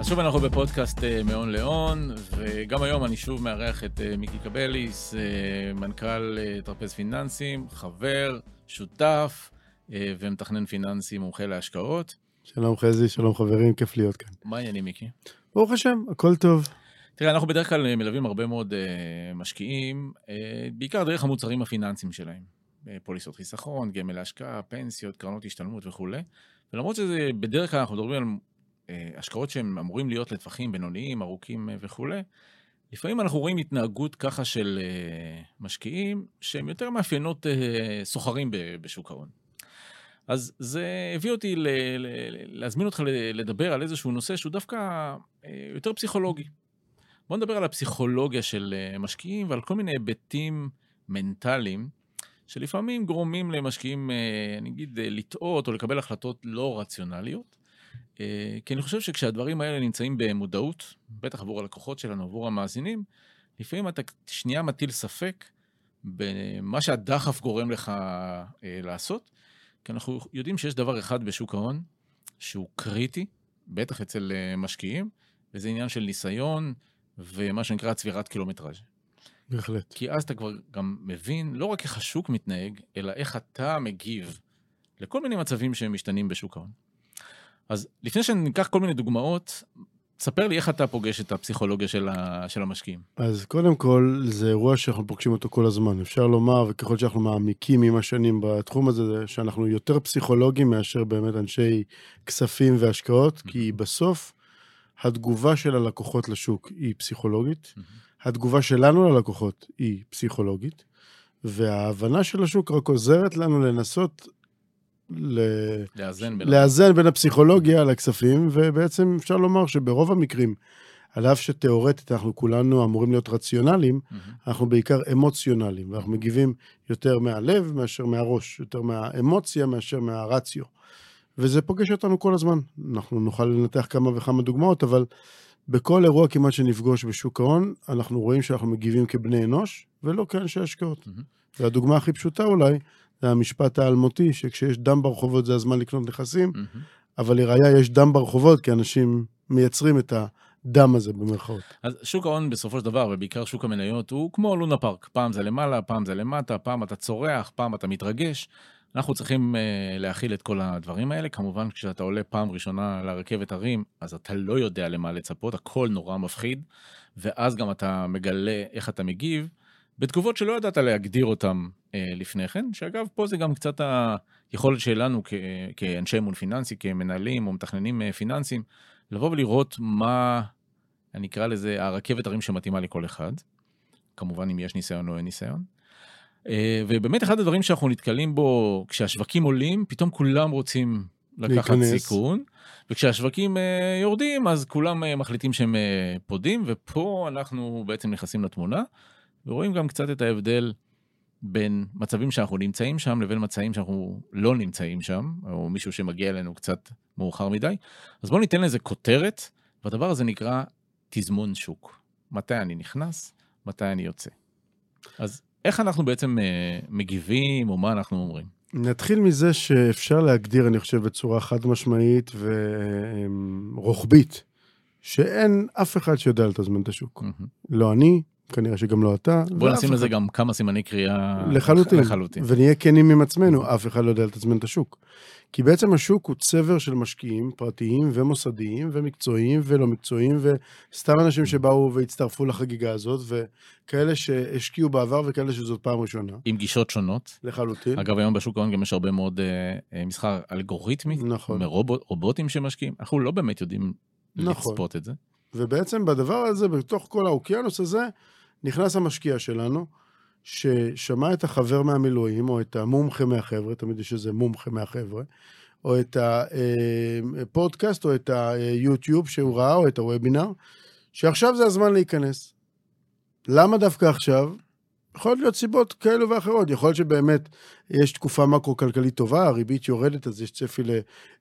אז שוב אנחנו בפודקאסט אה, מהון להון, וגם היום אני שוב מארח את אה, מיקי קבליס, אה, מנכ"ל טרפז פיננסים, חבר, שותף ומתכנן פיננסי מומחה להשקעות. שלום חזי, שלום חברים, כיף להיות כאן. מה העניינים מיקי? ברוך השם, הכל טוב. תראה, אנחנו בדרך כלל מלווים הרבה מאוד משקיעים, בעיקר דרך המוצרים הפיננסיים שלהם. פוליסות חיסכון, גמל להשקעה, פנסיות, קרנות השתלמות וכולי. ולמרות שזה, בדרך כלל אנחנו מדברים על השקעות שהם אמורים להיות לטווחים בינוניים, ארוכים אה, וכולי, לפעמים אנחנו רואים התנהגות ככה של אה, משקיעים שהם יותר מאפיינות סוחרים בשוק ההון. אז זה הביא אותי ל- ל- להזמין אותך לדבר על איזשהו נושא שהוא דווקא יותר פסיכולוגי. בוא נדבר על הפסיכולוגיה של משקיעים ועל כל מיני היבטים מנטליים שלפעמים גורמים למשקיעים, אני אגיד, לטעות או לקבל החלטות לא רציונליות. אה, כי אני חושב שכשהדברים האלה נמצאים במודעות, בטח עבור הלקוחות שלנו, עבור המאזינים, לפעמים אתה שנייה מטיל ספק במה שהדחף גורם לך אה, לעשות, כי אנחנו יודעים שיש דבר אחד בשוק ההון שהוא קריטי, בטח אצל אה, משקיעים, וזה עניין של ניסיון ומה שנקרא צבירת קילומטראז'. בהחלט. כי אז אתה כבר גם מבין לא רק איך השוק מתנהג, אלא איך אתה מגיב לכל מיני מצבים שהם משתנים בשוק ההון. אז לפני שניקח כל מיני דוגמאות, ספר לי איך אתה פוגש את הפסיכולוגיה של, ה, של המשקיעים. אז קודם כל, זה אירוע שאנחנו פוגשים אותו כל הזמן. אפשר לומר, וככל שאנחנו מעמיקים עם השנים בתחום הזה, זה שאנחנו יותר פסיכולוגים מאשר באמת אנשי כספים והשקעות, כי בסוף התגובה של הלקוחות לשוק היא פסיכולוגית, התגובה שלנו ללקוחות היא פסיכולוגית, וההבנה של השוק רק עוזרת לנו לנסות ל... לאזן בין... לאזן בין הפסיכולוגיה לכספים, ובעצם אפשר לומר שברוב המקרים, על אף שתאורטית אנחנו כולנו אמורים להיות רציונליים, mm-hmm. אנחנו בעיקר אמוציונליים, ואנחנו מגיבים יותר מהלב מאשר מהראש, יותר מהאמוציה מאשר מהרציו. וזה פוגש אותנו כל הזמן. אנחנו נוכל לנתח כמה וכמה דוגמאות, אבל בכל אירוע כמעט שנפגוש בשוק ההון, אנחנו רואים שאנחנו מגיבים כבני אנוש, ולא כאנשי השקעות. Mm-hmm. והדוגמה הכי פשוטה אולי, זה המשפט האלמותי, שכשיש דם ברחובות זה הזמן לקנות נכסים, mm-hmm. אבל לראיה יש דם ברחובות, כי אנשים מייצרים את הדם הזה במרכאות. אז שוק ההון בסופו של דבר, ובעיקר שוק המניות, הוא כמו לונה פארק. פעם זה למעלה, פעם זה למטה, פעם אתה צורח, פעם אתה מתרגש. אנחנו צריכים uh, להכיל את כל הדברים האלה. כמובן, כשאתה עולה פעם ראשונה לרכבת הרים, אז אתה לא יודע למה לצפות, הכל נורא מפחיד, ואז גם אתה מגלה איך אתה מגיב. בתגובות שלא ידעת להגדיר אותן אה, לפני כן, שאגב, פה זה גם קצת היכולת שלנו כ, כאנשי אמון פיננסי, כמנהלים או מתכננים אה, פיננסיים, לבוא ולראות מה, אני אקרא לזה, הרכבת הרים שמתאימה לכל אחד, כמובן אם יש ניסיון או אין ניסיון. אה, ובאמת אחד הדברים שאנחנו נתקלים בו, כשהשווקים עולים, פתאום כולם רוצים לקחת להיכנס. סיכון, וכשהשווקים אה, יורדים, אז כולם אה, מחליטים שהם אה, פודים, ופה אנחנו בעצם נכנסים לתמונה. ורואים גם קצת את ההבדל בין מצבים שאנחנו נמצאים שם לבין מצבים שאנחנו לא נמצאים שם, או מישהו שמגיע אלינו קצת מאוחר מדי. אז בואו ניתן לזה כותרת, והדבר הזה נקרא תזמון שוק. מתי אני נכנס, מתי אני יוצא. אז איך אנחנו בעצם uh, מגיבים, או מה אנחנו אומרים? נתחיל מזה שאפשר להגדיר, אני חושב, בצורה חד משמעית ורוחבית, שאין אף אחד שיודע לתזמן את השוק. Mm-hmm. לא אני, כנראה שגם לא אתה. בוא נשים לזה גם כמה סימני קריאה לחלוטין. לחלוטין. ונהיה כנים עם עצמנו, אף אחד לא יודע לתזמן את השוק. כי בעצם השוק הוא צבר של משקיעים פרטיים ומוסדיים ומקצועיים ולא מקצועיים, וסתם אנשים שבאו והצטרפו לחגיגה הזאת, וכאלה שהשקיעו בעבר וכאלה שזאת פעם ראשונה. עם גישות שונות. לחלוטין. אגב, היום בשוק ההון גם יש הרבה מאוד אה, מסחר אלגוריתמי, נכון. מרובוטים שמשקיעים. אנחנו לא באמת יודעים נכון. לצפות את זה. ובעצם בדבר הזה, בתוך כל האוקיינוס הזה, נכנס המשקיע שלנו, ששמע את החבר מהמילואים, או את המומחה מהחבר'ה, תמיד יש איזה מומחה מהחבר'ה, או את הפודקאסט, או את היוטיוב שהוא ראה, או את הוובינר, שעכשיו זה הזמן להיכנס. למה דווקא עכשיו? יכול להיות סיבות כאלו ואחרות. יכול להיות שבאמת יש תקופה מקרו-כלכלית טובה, הריבית יורדת, אז יש צפי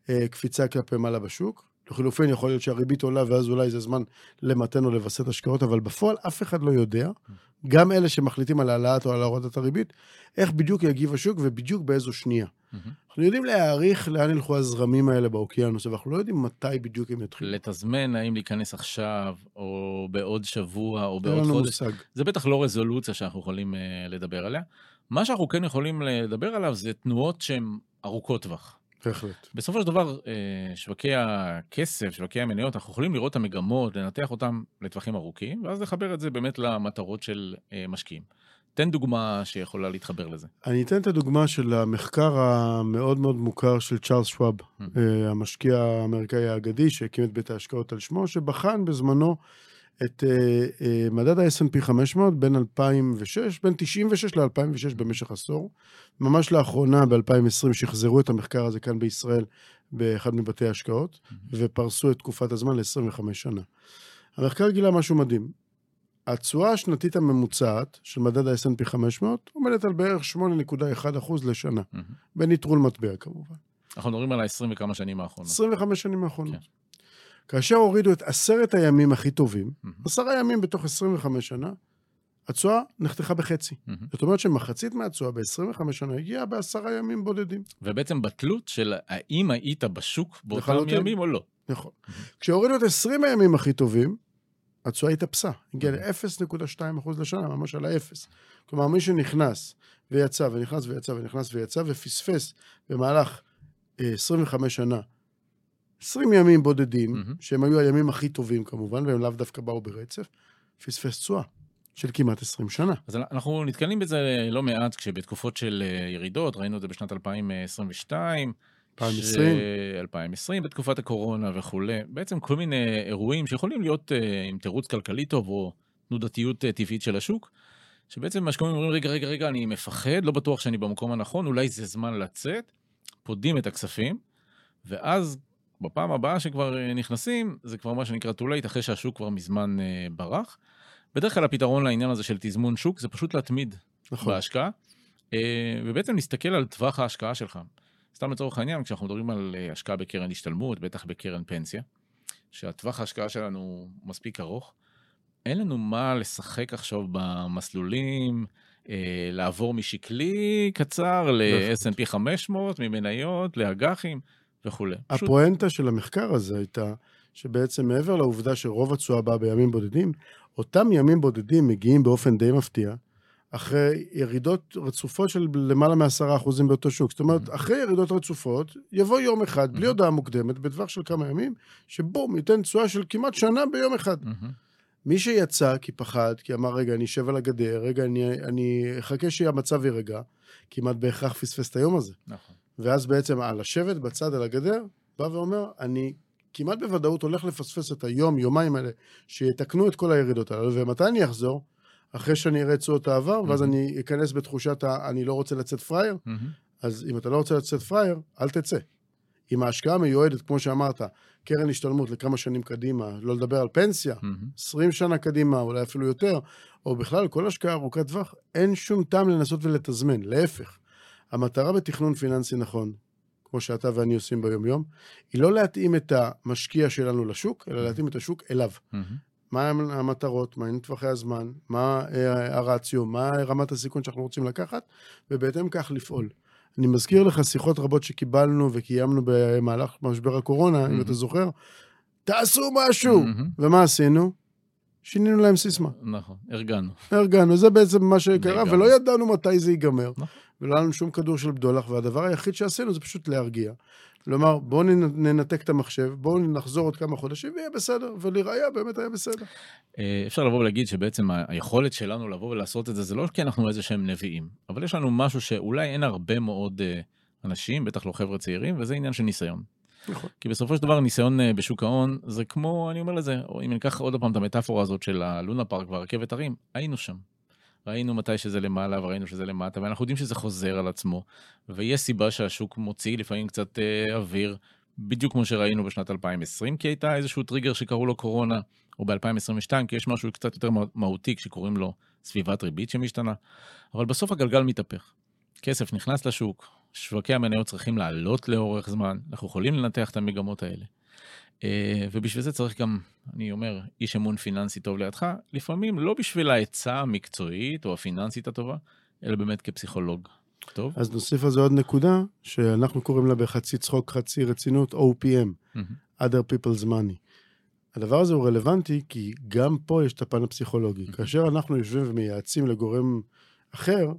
לקפיצה כלפי מעלה בשוק. לחילופין, יכול להיות שהריבית עולה, ואז אולי זה זמן למתן או לווסת השקעות, אבל בפועל אף אחד לא יודע, גם אלה שמחליטים על העלאת או על הורדת הריבית, איך בדיוק יגיב השוק ובדיוק באיזו שנייה. אנחנו יודעים להעריך לאן ילכו הזרמים האלה באוקיינוס, אבל אנחנו לא יודעים מתי בדיוק הם יתחילו. לתזמן האם להיכנס עכשיו, או בעוד שבוע, או בעוד חודש. מושג. זה בטח לא רזולוציה שאנחנו יכולים אה, לדבר עליה. מה שאנחנו כן יכולים לדבר עליו זה תנועות שהן ארוכות טווח. בהחלט. בסופו של דבר, אה, שווקי הכסף, שווקי המניות, אנחנו יכולים לראות את המגמות, לנתח אותם לטווחים ארוכים, ואז לחבר את זה באמת למטרות של אה, משקיעים. תן דוגמה שיכולה להתחבר לזה. אני אתן את הדוגמה של המחקר המאוד מאוד מוכר של צ'ארלס שוואב, Mhm. אה, המשקיע האמריקאי האגדי שהקים את בית ההשקעות על שמו, שבחן בזמנו את אה, אה, מדד ה-S&P 500 בין 2006, בין 96 ל-2006 במשך עשור. ממש לאחרונה, ב-2020, שחזרו את המחקר הזה כאן בישראל באחד מבתי ההשקעות, ופרסו את תקופת הזמן ל-25 שנה. המחקר גילה משהו מדהים. התשואה השנתית הממוצעת של מדד ה-S&P 500 עומדת על בערך 8.1% לשנה, מהמם. בניטרול מטבע כמובן. אנחנו מדברים על ה-20 וכמה שנים האחרונות. 25 שנים האחרונות. כן. כאשר הורידו את עשרת הימים הכי טובים. עשרה ימים בתוך 25 שנה, התשואה נחתכה בחצי. מהמם. זאת אומרת שמחצית מהתשואה ב-25 שנה הגיעה בעשרה ימים בודדים. ובעצם בתלות של האם היית בשוק באותם לחלוטין. ימים או לא. נכון. כשהורידו את 20 הימים הכי טובים, התשואה התאפסה, הגיעה ל-0.2% לשנה, ממש על האפס. כלומר, מי שנכנס ויצא ונכנס ויצא ונכנס ויצא ופספס במהלך אה, 25 שנה 20 ימים בודדים, מהמם. שהם היו הימים הכי טובים כמובן, והם לאו דווקא באו ברצף, פספס תשואה של כמעט 20 שנה. אז אנחנו נתקלים בזה לא מעט כשבתקופות של אה, ירידות, ראינו את זה בשנת 2022, 2020. ש- 2020 בתקופת הקורונה וכולי. בעצם כל מיני אירועים שיכולים להיות אה, עם תירוץ כלכלי טוב או תנודתיות אה, טבעית של השוק, שבעצם משקיעים אומרים, רגע, רגע, רגע, אני מפחד, לא בטוח שאני במקום הנכון, אולי זה זמן לצאת, פודים את הכספים, ואז בפעם הבאה שכבר אה, נכנסים, זה כבר מה שנקרא too late, אחרי שהשוק כבר מזמן אה, ברח. בדרך כלל הפתרון לעניין הזה של תזמון שוק זה פשוט להתמיד נכון. בהשקעה, אה, ובעצם להסתכל על טווח ההשקעה שלך. סתם לצורך העניין, כשאנחנו מדברים על השקעה בקרן השתלמות, בטח בקרן פנסיה, שהטווח ההשקעה שלנו מספיק ארוך, אין לנו מה לשחק עכשיו במסלולים, אה, לעבור משקלי קצר ל-S&P 500, ממניות, לאג"חים וכולי. פשוט הפואנטה של המחקר הזה הייתה שבעצם מעבר לעובדה שרוב התשואה באה בימים בודדים, אותם ימים בודדים מגיעים באופן די מפתיע, אחרי ירידות רצופות של למעלה מעשרה אחוזים באותו שוק. זאת אומרת, אחרי ירידות רצופות, יבוא יום אחד, בלי Mhm. הודעה מוקדמת, בטווח של כמה ימים, שבום, ייתן תשואה של כמעט שנה ביום אחד. מהמם. מי שיצא כי פחד, כי אמר, רגע, אני אשב על הגדר, רגע, אני, אני אחכה שהמצב יירגע, כמעט בהכרח פספס את היום הזה. נכון. ואז בעצם על לשבת בצד על הגדר, בא ואומר, אני כמעט בוודאות הולך לפספס את היום, יומיים האלה, שיתקנו את כל הירידות האלה, ומתי אני אחזור? אחרי שאני אראה את תשואות העבר, ואז Mhm. אני אכנס בתחושת ה... אני לא רוצה לצאת פראייר, מהמם. אז אם אתה לא רוצה לצאת פראייר, אל תצא. אם ההשקעה מיועדת, כמו שאמרת, קרן השתלמות לכמה שנים קדימה, לא לדבר על פנסיה, מהמם. 20 שנה קדימה, אולי אפילו יותר, או בכלל כל השקעה ארוכת טווח, אין שום טעם לנסות ולתזמן, להפך. המטרה בתכנון פיננסי נכון, כמו שאתה ואני עושים ביום-יום, היא לא להתאים את המשקיע שלנו לשוק, אלא להתאים את השוק אליו. מהמם. מה המטרות, מה טווחי הזמן, מה אה, הרציו, מה רמת הסיכון שאנחנו רוצים לקחת, ובהתאם כך לפעול. אני מזכיר לך שיחות רבות שקיבלנו וקיימנו במהלך משבר הקורונה, אם. אתה זוכר, תעשו משהו! ומה עשינו? שינינו להם סיסמה. נכון, ארגנו. הרגענו, זה בעצם מה שקרה. ולא ידענו מתי זה ייגמר. נכון. ולא היה לנו שום כדור של בדולח, והדבר היחיד שעשינו זה פשוט להרגיע. כלומר, בואו ננתק את המחשב, בואו נחזור עוד כמה חודשים ויהיה בסדר, ולראיה באמת היה בסדר. אה, אפשר לבוא ולהגיד שבעצם היכולת שלנו לבוא ולעשות את זה, זה לא כי אנחנו איזה שהם נביאים, אבל יש לנו משהו שאולי אין הרבה מאוד אה, אנשים, בטח לא חבר'ה צעירים, וזה עניין של ניסיון. נכון. כי בסופו של דבר ניסיון אה, בשוק ההון זה כמו, אני אומר לזה, אם ניקח עוד פעם את המטאפורה הזאת של הלונה פארק והרכבת הרים, היינו שם. ראינו מתי שזה למעלה וראינו שזה למטה, ואנחנו יודעים שזה חוזר על עצמו. ויש סיבה שהשוק מוציא לפעמים קצת אה, אוויר, בדיוק כמו שראינו בשנת 2020, כי הייתה איזשהו טריגר שקראו לו קורונה, או ב-2022, כי יש משהו קצת יותר מה- מהותי שקוראים לו סביבת ריבית שמשתנה. אבל בסוף הגלגל מתהפך. כסף נכנס לשוק, שווקי המניות צריכים לעלות לאורך זמן, אנחנו יכולים לנתח את המגמות האלה. אה, ובשביל זה צריך גם, אני אומר, איש אמון פיננסי טוב לידך, לפעמים לא בשביל העצה המקצועית או הפיננסית הטובה, אלא באמת כפסיכולוג. טוב. אז נוסיף על זה עוד נקודה, שאנחנו קוראים לה בחצי צחוק, חצי רצינות, OPM, מהמם. other people's money. הדבר הזה הוא רלוונטי כי גם פה יש את הפן הפסיכולוגי. כאשר אנחנו יושבים ומייעצים לגורם אחר,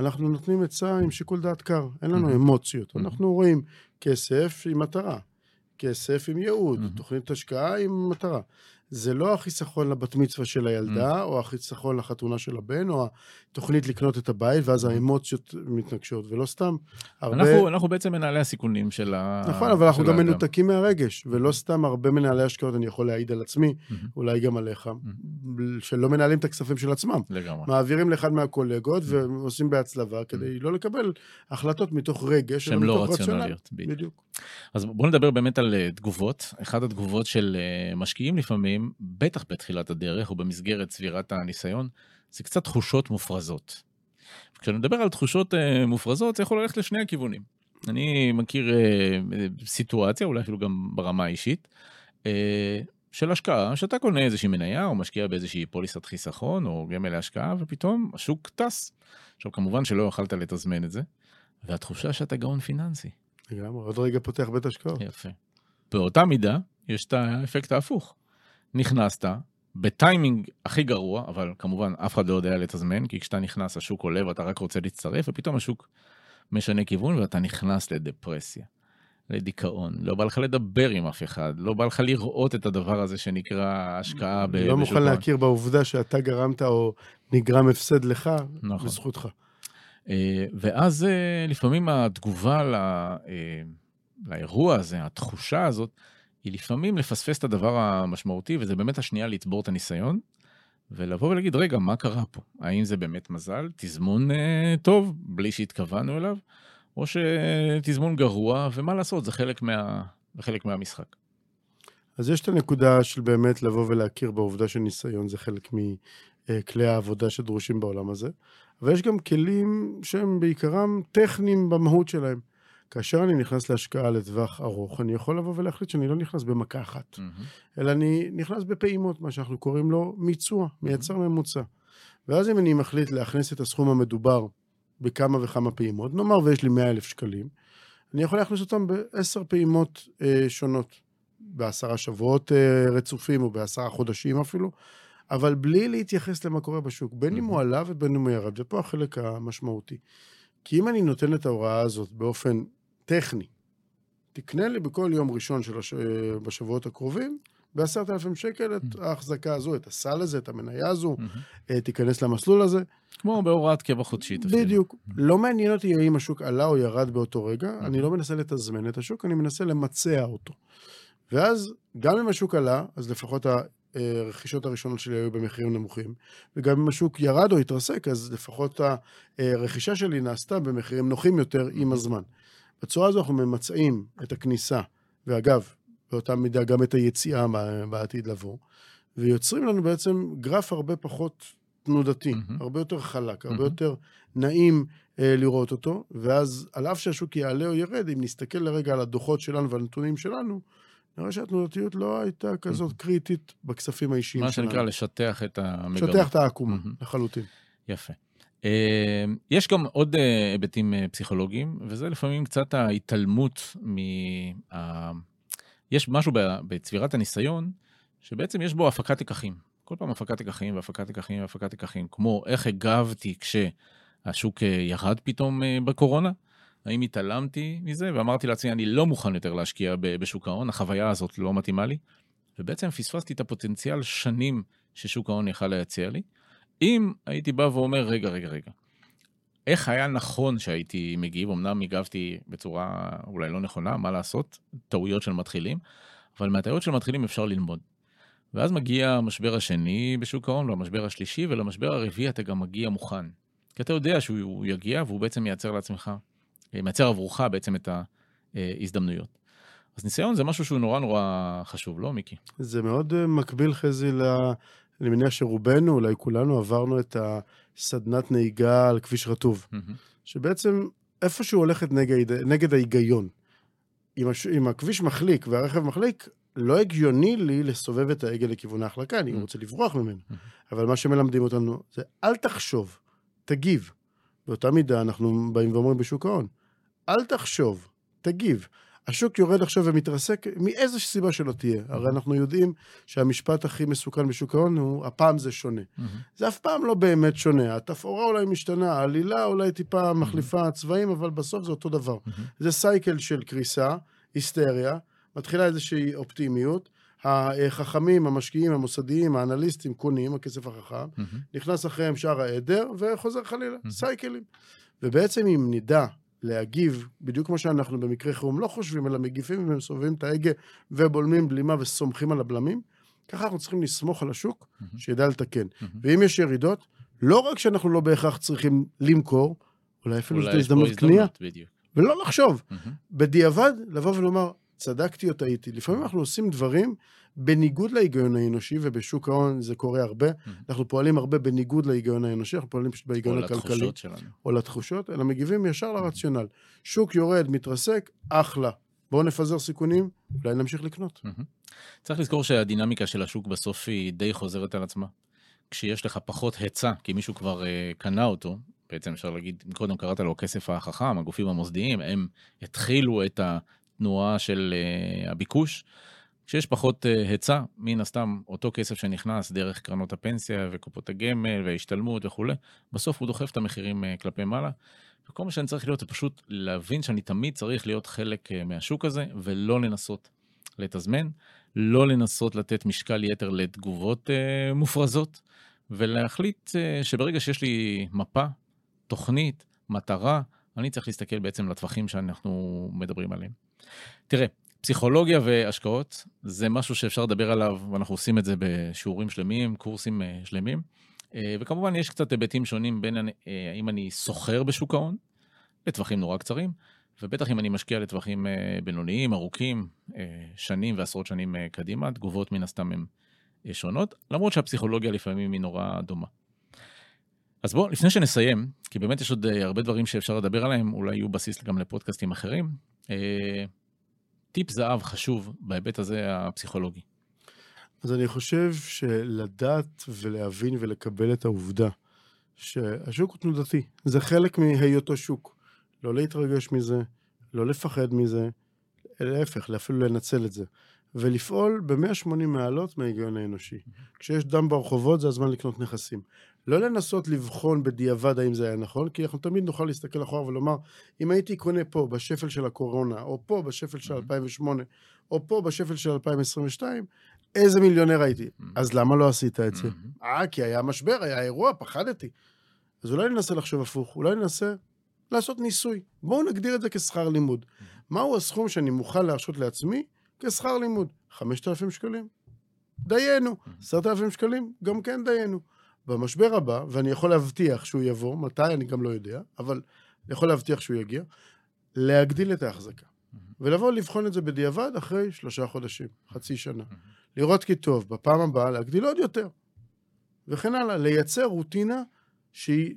אנחנו נותנים עצה עם שיקול דעת קר, אין לנו Mhm. אמוציות. אנחנו רואים כסף עם מטרה, כסף עם ייעוד, Mhm. תוכנית השקעה עם מטרה. זה לא החיסכון לבת מצווה של הילדה, או החיסכון לחתונה של הבן, או התוכנית לקנות את הבית, ואז. האמוציות מתנגשות, ולא סתם. הרבה... אנחנו, אנחנו בעצם מנהלי הסיכונים של ה... נכון, אבל אנחנו גם האדם. מנותקים מהרגש, ולא סתם הרבה מנהלי השקעות, אני יכול להעיד על עצמי, מהמם. אולי גם עליך, שלא מנהלים את הכספים של עצמם. לגמרי. מעבירים לאחד מהקולגות Mhm. ועושים בהצלבה כדי לא לקבל החלטות מתוך רגש, שהן לא. רציונליות. בדיוק. אז בואו נדבר באמת על אה, תגובות. אחת התגובות של אה, משקיעים לפעמים, בטח בתחילת הדרך או במסגרת צבירת הניסיון, זה קצת תחושות מופרזות. כשאני מדבר על תחושות אה, מופרזות, זה יכול ללכת לשני הכיוונים. אני מכיר סיטואציה, אולי אפילו גם ברמה האישית, של השקעה, שאתה קונה איזושהי מניה או משקיע באיזושהי פוליסת חיסכון או גמל להשקעה, ופתאום השוק טס. עכשיו, כמובן שלא יכלת לתזמן את זה, והתחושה שאתה גאון פיננסי. לגמרי, עוד רגע פותח בית השקעות. יפה. באותה מידה, יש את האפקט ההפוך. נכנסת, בטיימינג הכי גרוע, אבל כמובן אף אחד לא יודע לתזמן, כי כשאתה נכנס השוק עולה ואתה רק רוצה להצטרף, ופתאום השוק משנה כיוון ואתה נכנס לדפרסיה, לדיכאון. לא בא לך לדבר עם אף אחד, לא בא לך לראות את הדבר הזה שנקרא השקעה ב- לא בשוק מוכן. להכיר בעובדה שאתה גרמת או נגרם הפסד לך, נכון. בזכותך. אה, ואז אה, לפעמים התגובה לא, לאירוע הזה, התחושה הזאת, היא לפעמים לפספס את הדבר המשמעותי, וזה באמת השנייה לצבור את הניסיון, ולבוא ולהגיד, רגע, מה קרה פה? האם זה באמת מזל, תזמון טוב, בלי שהתכוונו אליו, או שתזמון גרוע, ומה לעשות, זה חלק, מה, זה חלק מהמשחק. אז יש את הנקודה של באמת לבוא ולהכיר בעובדה שניסיון זה חלק מכלי העבודה שדרושים בעולם הזה, אבל יש גם כלים שהם בעיקרם טכניים במהות שלהם. כאשר אני נכנס להשקעה לטווח ארוך, אני יכול לבוא ולהחליט שאני לא נכנס במכה אחת, אלא אני נכנס בפעימות, מה שאנחנו קוראים לו מיצוע, מייצר ממוצע. ואז אם אני מחליט להכניס את הסכום המדובר בכמה וכמה פעימות, נאמר ויש לי 100 אלף שקלים, אני יכול להכניס אותם בעשר פעימות אה, שונות, בעשרה שבועות אה, רצופים או בעשרה חודשים אפילו, אבל בלי להתייחס למה קורה בשוק, בין אם הוא עלה ובין אם הוא ירד, ופה החלק המשמעותי. כי אם אני נותן את ההוראה הזאת באופן טכני, תקנה לי בכל יום ראשון של הש... בשבועות הקרובים, בעשרת אלפים שקל את ההחזקה הזו, את הסל הזה, את המניה הזו, אה, תיכנס למסלול הזה. כמו בהוראת קבע חודשית. בדיוק. לא מעניין אותי האם השוק עלה או ירד באותו רגע, אני לא מנסה לתזמן את השוק, אני מנסה למצע אותו. ואז, גם אם השוק עלה, אז לפחות הרכישות הראשונות שלי היו במחירים נמוכים, וגם אם השוק ירד או התרסק, אז לפחות הרכישה שלי נעשתה במחירים נוחים יותר עם הזמן. בצורה הזו אנחנו ממצעים את הכניסה, ואגב, באותה מידה גם את היציאה בעתיד לבוא, ויוצרים לנו בעצם גרף הרבה פחות תנודתי, מהמם. הרבה יותר חלק, הרבה מהמם. יותר נעים אה, לראות אותו, ואז על אף שהשוק יעלה או ירד, אם נסתכל לרגע על הדוחות שלנו והנתונים שלנו, נראה שהתנודתיות לא הייתה כזאת קריטית בכספים האישיים מה שלנו. שנקרא לשטח את המגמה. שטח את העקומה, מהמם. לחלוטין. יפה. אה, יש גם עוד אה, היבטים אה, פסיכולוגיים, וזה לפעמים קצת ההתעלמות מ... יש משהו בצבירת הניסיון, שבעצם יש בו הפקת לקחים. כל פעם הפקת לקחים והפקת לקחים והפקת לקחים, כמו איך הגבתי כשהשוק ירד פתאום בקורונה, האם התעלמתי מזה ואמרתי לעצמי, אני לא מוכן יותר להשקיע בשוק ההון, החוויה הזאת לא מתאימה לי, ובעצם פספסתי את הפוטנציאל שנים ששוק ההון יכל להציע לי. אם הייתי בא ואומר, רגע, רגע, רגע, איך היה נכון שהייתי מגיב, אמנם הגבתי בצורה אולי לא נכונה, מה לעשות, טעויות של מתחילים, אבל מהטעויות של מתחילים אפשר ללמוד. ואז מגיע המשבר השני בשוק ההון, והמשבר השלישי, ולמשבר הרביעי אתה גם מגיע מוכן. כי אתה יודע שהוא יגיע, והוא בעצם מייצר לעצמך, מייצר עבורך בעצם את ההזדמנויות. אז ניסיון זה משהו שהוא נורא נורא חשוב, לא, מיקי? זה מאוד אה, מקביל, חזי, ל... אני מניח שרובנו, אולי כולנו, עברנו את הסדנת נהיגה על כביש רטוב. שבעצם איפשהו הולכת נגד, נגד ההיגיון. אם, הש... אם הכביש מחליק והרכב מחליק, לא הגיוני לי לסובב את העגל לכיוון ההחלקה, אני Mm. רוצה לברוח ממנו. Mm. אבל מה שמלמדים אותנו זה אל תחשוב, תגיב. באותה מידה אנחנו באים ואומרים בשוק ההון, אל תחשוב, תגיב. השוק יורד עכשיו ומתרסק מאיזו סיבה שלא תהיה. הרי אנחנו יודעים שהמשפט הכי מסוכן בשוק ההון הוא, הפעם זה שונה. זה אף פעם לא באמת שונה. התפאורה אולי משתנה, העלילה אולי טיפה מחליפה צבעים, אבל בסוף זה אותו דבר. זה סייקל של קריסה, היסטריה, מתחילה איזושהי אופטימיות. החכמים, המשקיעים, המוסדיים, האנליסטים קונים, הכסף החכם, נכנס אחריהם שער העדר וחוזר חלילה, סייקלים. ובעצם אם נדע להגיב, בדיוק כמו שאנחנו במקרה חירום לא חושבים, אלא מגיבים ומסובבים את ההגה ובולמים בלימה וסומכים על הבלמים, ככה אנחנו צריכים לסמוך על השוק, שידע לתקן. ואם יש ירידות, לא רק שאנחנו לא בהכרח צריכים למכור, אולי אפילו זאת הזדמנות קנייה, ולא לחשוב. בדיעבד, לבוא ולומר, צדקתי או טעיתי. לפעמים אנחנו עושים דברים בניגוד להיגיון האנושי, ובשוק ההון זה קורה הרבה. Mm-hmm. אנחנו פועלים הרבה בניגוד להיגיון האנושי, אנחנו פועלים פשוט בהיגיון הכלכלי. או לתחושות שלנו. או לתחושות, אלא מגיבים ישר mm-hmm. לרציונל. שוק יורד, מתרסק, אחלה. בואו נפזר סיכונים, אולי נמשיך לקנות. Mm-hmm. צריך לזכור שהדינמיקה של השוק בסוף היא די חוזרת על עצמה. כשיש לך פחות היצע, כי מישהו כבר uh, קנה אותו, בעצם אפשר להגיד, קודם קראת לו כסף החכם, הגופים המוסדיים, הם התחילו את התנועה של uh, הביקוש. כשיש פחות uh, היצע, מן הסתם אותו כסף שנכנס דרך קרנות הפנסיה וקופות הגמל וההשתלמות וכולי, בסוף הוא דוחף את המחירים uh, כלפי מעלה. וכל מה שאני צריך להיות זה פשוט להבין שאני תמיד צריך להיות חלק מהשוק הזה, ולא לנסות לתזמן, לא לנסות לתת משקל יתר לתגובות מופרזות, ולהחליט שברגע שיש לי מפה, תוכנית, מטרה, אני צריך להסתכל בעצם לטווחים שאנחנו מדברים עליהם. תראה, פסיכולוגיה והשקעות זה משהו שאפשר לדבר עליו, ואנחנו עושים את זה בשיעורים שלמים, קורסים אה, שלמים. אה, וכמובן יש קצת היבטים שונים בין אה, האם אני סוחר בשוק ההון, לטווחים נורא קצרים, ובטח אם אני משקיע לטווחים בינוניים, ארוכים, שנים ועשרות שנים קדימה, תגובות מן הסתם הן שונות, למרות שהפסיכולוגיה לפעמים היא נורא דומה. אז בואו, לפני שנסיים, כי באמת יש עוד הרבה דברים שאפשר לדבר עליהם, אולי יהיו בסיס גם לפודקאסטים אחרים. טיפ זהב חשוב בהיבט הזה הפסיכולוגי? אז אני חושב שלדעת ולהבין ולקבל את העובדה שהשוק הוא תנודתי, זה חלק מהיותו שוק. לא להתרגש מזה, לא לפחד מזה, להפך, אפילו לנצל את זה. ולפעול ב-180 מעלות מההיגיון האנושי. כשיש דם ברחובות זה הזמן לקנות נכסים. לא לנסות לבחון בדיעבד האם זה היה נכון, כי אנחנו תמיד נוכל להסתכל אחורה ולומר, אם הייתי קונה פה בשפל של הקורונה, או פה בשפל של 2008, או פה בשפל של 2022, איזה מיליונר הייתי. אז למה לא עשית את זה? אה, כי היה משבר, היה אירוע, פחדתי. אז אולי ננסה לחשוב הפוך, אולי ננסה לעשות ניסוי. בואו נגדיר את זה כשכר לימוד. מהו הסכום שאני מוכן להרשות לעצמי כשכר לימוד? 5,000 שקלים? דיינו. 10,000 שקלים? גם כן דיינו. במשבר הבא, ואני יכול להבטיח שהוא יבוא, מתי אני גם לא יודע, אבל אני יכול להבטיח שהוא יגיע, להגדיל את ההחזקה. ולבוא לבחון את זה בדיעבד אחרי שלושה חודשים, חצי שנה. לראות כי טוב, בפעם הבאה להגדיל עוד יותר. וכן הלאה, לייצר רוטינה שהיא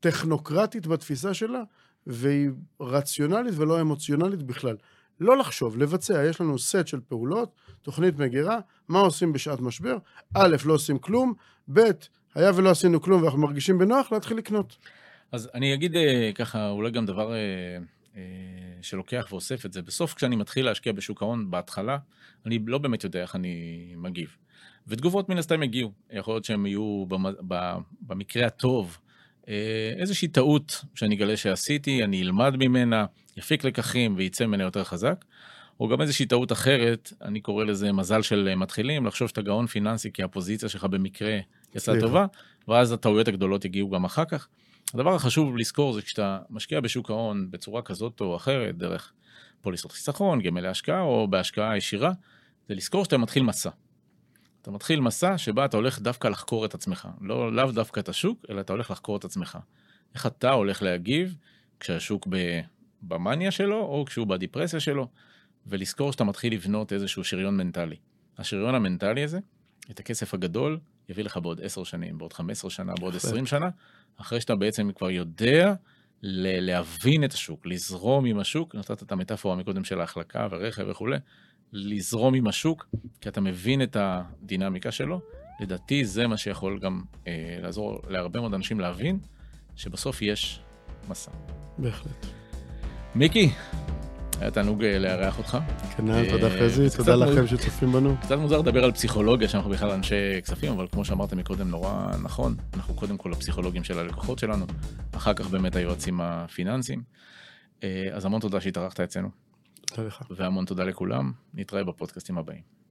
טכנוקרטית בתפיסה שלה, והיא רציונלית ולא אמוציונלית בכלל. לא לחשוב, לבצע. יש לנו סט של פעולות, תוכנית מגירה, מה עושים בשעת משבר? א', לא עושים כלום, ב', היה ולא עשינו כלום ואנחנו מרגישים בנוח, להתחיל לקנות. אז אני אגיד אה, ככה, אולי גם דבר אה, אה, שלוקח ואוסף את זה. בסוף, כשאני מתחיל להשקיע בשוק ההון בהתחלה, אני לא באמת יודע איך אני מגיב. ותגובות מן הסתם יגיעו. יכול להיות שהן יהיו במקרה הטוב איזושהי טעות שאני אגלה שעשיתי, אני אלמד ממנה, יפיק לקחים וייצא ממנה יותר חזק. או גם איזושהי טעות אחרת, אני קורא לזה מזל של מתחילים, לחשוב שאתה גאון פיננסי כי הפוזיציה שלך במקרה יצאה טובה, ואז הטעויות הגדולות יגיעו גם אחר כך. הדבר החשוב לזכור זה כשאתה משקיע בשוק ההון בצורה כזאת או אחרת, דרך פוליסות חיסכון, גמל להשקעה או בהשקעה ישירה, זה לזכור שאתה מתחיל מסע. אתה מתחיל מסע שבה אתה הולך דווקא לחקור את עצמך, לא לאו דווקא את השוק, אלא אתה הולך לחקור את עצמך. איך אתה הולך להגיב כשהשוק במאניה שלו או כשהוא בדיפרסיה שלו, ולזכור שאתה מתחיל לבנות איזשהו שריון מנטלי. השריון המנטלי הזה, את הכסף הגדול, יביא לך בעוד 10 שנים, בעוד 15 שנה, בעוד 20 שנה, אחרי שאתה בעצם כבר יודע להבין את השוק, לזרום עם השוק, נתת את המטאפורה מקודם של ההחלקה ורכב וכולי, לזרום עם השוק, כי אתה מבין את הדינמיקה שלו. לדעתי זה מה שיכול גם אה, לעזור להרבה מאוד אנשים להבין שבסוף יש מסע. בהחלט. מיקי, היה תענוג אה, לארח אותך. כנ"ל, תודה אה, חזי, זה תודה קצת לכם מוז- שצופים בנו. קצת מוזר לדבר על פסיכולוגיה, שאנחנו בכלל אנשי כספים, אבל כמו שאמרתם מקודם, נורא נכון. אנחנו קודם כל הפסיכולוגים של הלקוחות שלנו, אחר כך באמת היועצים הפיננסיים. אה, אז המון תודה שהתארחת אצלנו, תודה לך. והמון תודה לכולם. נתראה בפודקאסטים הבאים.